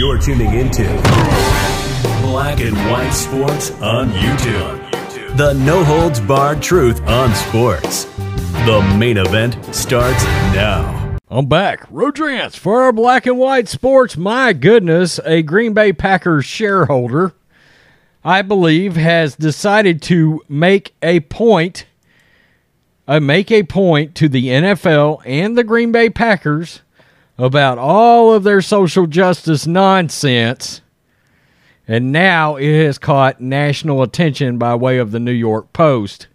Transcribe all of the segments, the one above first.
You're tuning into Black and White Sports on YouTube. The no holds barred truth on sports. The main event starts now. I'm back. Rodrance for our black and white sports. My goodness, a Green Bay Packers shareholder, I believe, has decided to make a point, uh, make a point to the NFL and the Green Bay Packers about all of their social justice nonsense. And now it has caught national attention by way of the New York Post.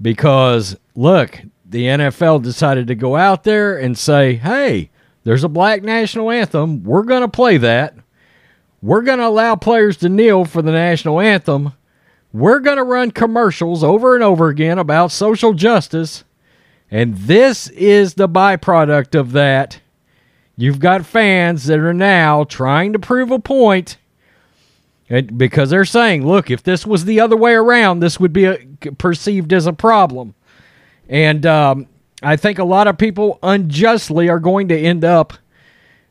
Because, look, the NFL decided to go out there and say, hey, there's a black national anthem. We're going to play that. We're going to allow players to kneel for the national anthem. We're going to run commercials over and over again about social justice. And this is the byproduct of that. You've got fans that are now trying to prove a point because they're saying, look, if this was the other way around, this would be a, perceived as a problem. And um, I think a lot of people unjustly are going to end up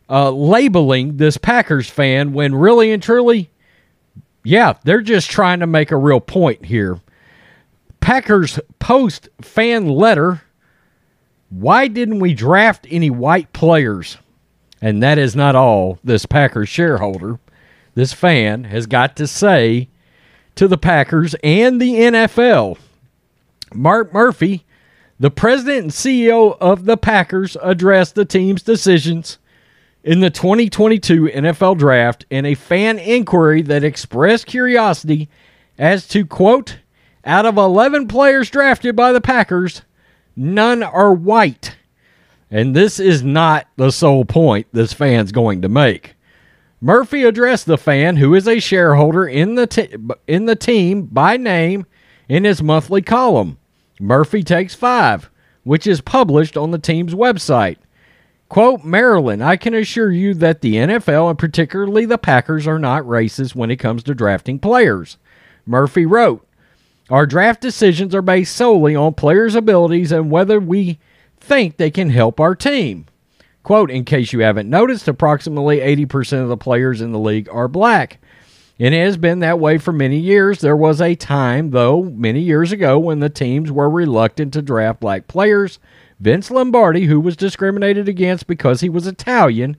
uh, labeling this Packers fan when really and truly, yeah, they're just trying to make a real point here. Packers post fan letter why didn't we draft any white players? And that is not all this Packers shareholder, this fan, has got to say to the Packers and the NFL. Mark Murphy, the president and CEO of the Packers, addressed the team's decisions in the 2022 NFL draft in a fan inquiry that expressed curiosity as to, quote, out of 11 players drafted by the Packers, None are white. And this is not the sole point this fan's going to make. Murphy addressed the fan, who is a shareholder in the t- in the team by name, in his monthly column. Murphy takes five, which is published on the team's website. Quote Marilyn, I can assure you that the NFL and particularly the Packers are not racist when it comes to drafting players. Murphy wrote, our draft decisions are based solely on players' abilities and whether we think they can help our team. Quote, in case you haven't noticed, approximately 80% of the players in the league are black. It has been that way for many years. There was a time, though, many years ago, when the teams were reluctant to draft black players. Vince Lombardi, who was discriminated against because he was Italian,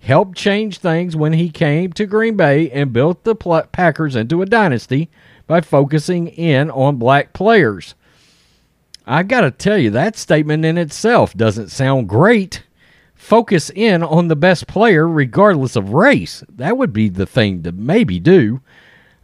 helped change things when he came to Green Bay and built the Packers into a dynasty by focusing in on black players. I got to tell you, that statement in itself doesn't sound great. Focus in on the best player regardless of race. That would be the thing to maybe do.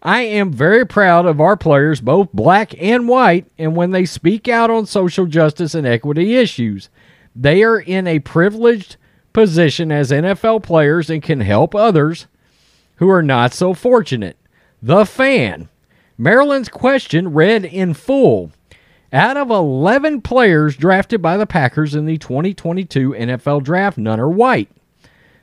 I am very proud of our players, both black and white, and when they speak out on social justice and equity issues, they are in a privileged position as NFL players and can help others who are not so fortunate. The fan Marilyn's question read in full. Out of 11 players drafted by the Packers in the 2022 NFL Draft, none are white.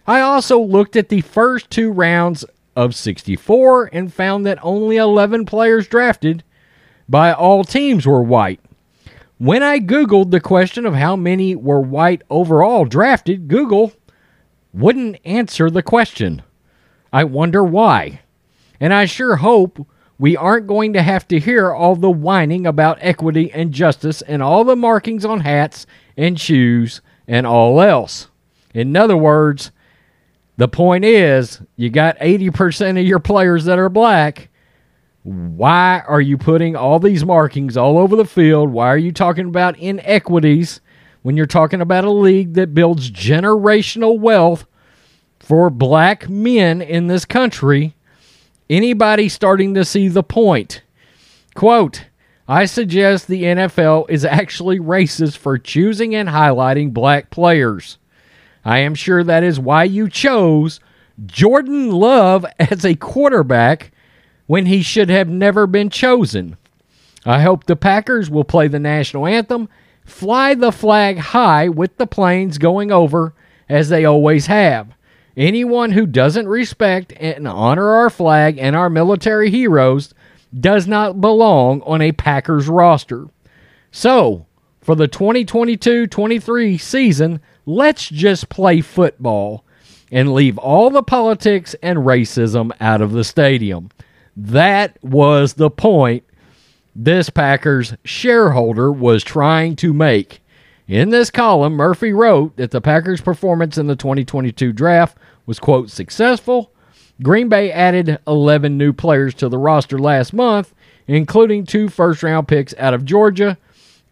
I also looked at the first two rounds of 64 and found that only 11 players drafted by all teams were white. When I Googled the question of how many were white overall drafted, Google wouldn't answer the question. I wonder why. And I sure hope we aren't going to have to hear all the whining about equity and justice and all the markings on hats and shoes and all else. In other words, the point is you got 80% of your players that are black. Why are you putting all these markings all over the field? Why are you talking about inequities when you're talking about a league that builds generational wealth for black men in this country? Anybody starting to see the point? Quote, I suggest the NFL is actually racist for choosing and highlighting black players. I am sure that is why you chose Jordan Love as a quarterback when he should have never been chosen. I hope the Packers will play the national anthem, fly the flag high with the planes going over as they always have. Anyone who doesn't respect and honor our flag and our military heroes does not belong on a Packers roster. So, for the 2022 23 season, let's just play football. and leave all the politics and racism out of the stadium. That was the point this Packers shareholder was trying to make. In this column, Murphy wrote that the Packers' performance in the 2022 draft was, quote, successful. Green Bay added 11 new players to the roster last month, including two first round picks out of Georgia,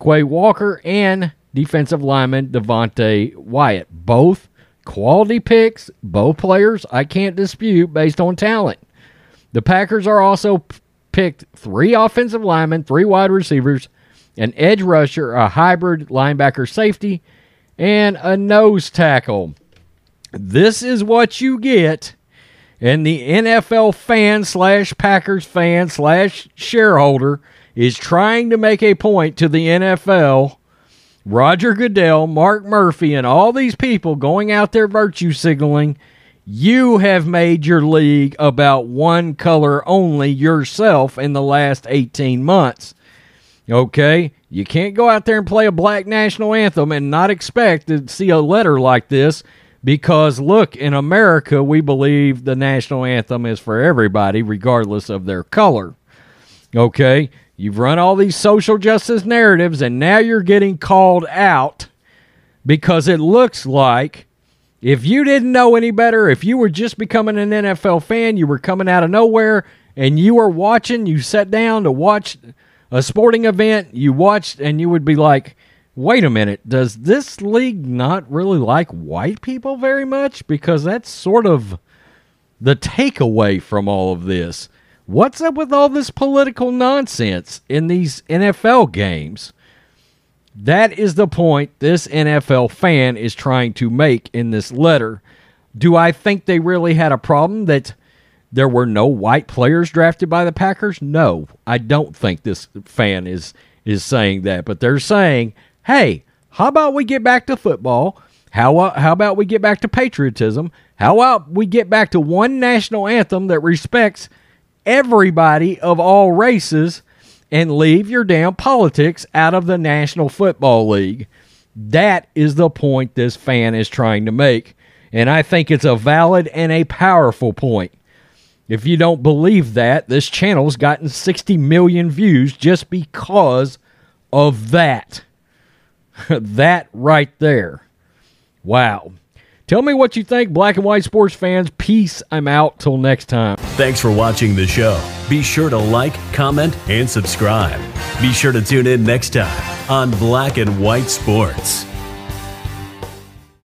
Quay Walker, and defensive lineman Devonte Wyatt. Both quality picks, both players I can't dispute based on talent. The Packers are also picked three offensive linemen, three wide receivers, an edge rusher, a hybrid linebacker safety, and a nose tackle. This is what you get. And the NFL fan slash Packers fan slash shareholder is trying to make a point to the NFL. Roger Goodell, Mark Murphy, and all these people going out there virtue signaling. You have made your league about one color only yourself in the last 18 months. Okay? You can't go out there and play a black national anthem and not expect to see a letter like this because, look, in America, we believe the national anthem is for everybody, regardless of their color. Okay? You've run all these social justice narratives, and now you're getting called out because it looks like if you didn't know any better, if you were just becoming an NFL fan, you were coming out of nowhere, and you were watching, you sat down to watch a sporting event, you watched, and you would be like, wait a minute, does this league not really like white people very much? Because that's sort of the takeaway from all of this. What's up with all this political nonsense in these NFL games? That is the point this NFL fan is trying to make in this letter. Do I think they really had a problem that there were no white players drafted by the Packers? No, I don't think this fan is is saying that, but they're saying, "Hey, how about we get back to football? How uh, how about we get back to patriotism? How about we get back to one national anthem that respects everybody of all races and leave your damn politics out of the National Football League?" That is the point this fan is trying to make, and I think it's a valid and a powerful point. If you don't believe that, this channel's gotten 60 million views just because of that. that right there. Wow. Tell me what you think, black and white sports fans. Peace. I'm out till next time. Thanks for watching the show. Be sure to like, comment, and subscribe. Be sure to tune in next time on Black and White Sports.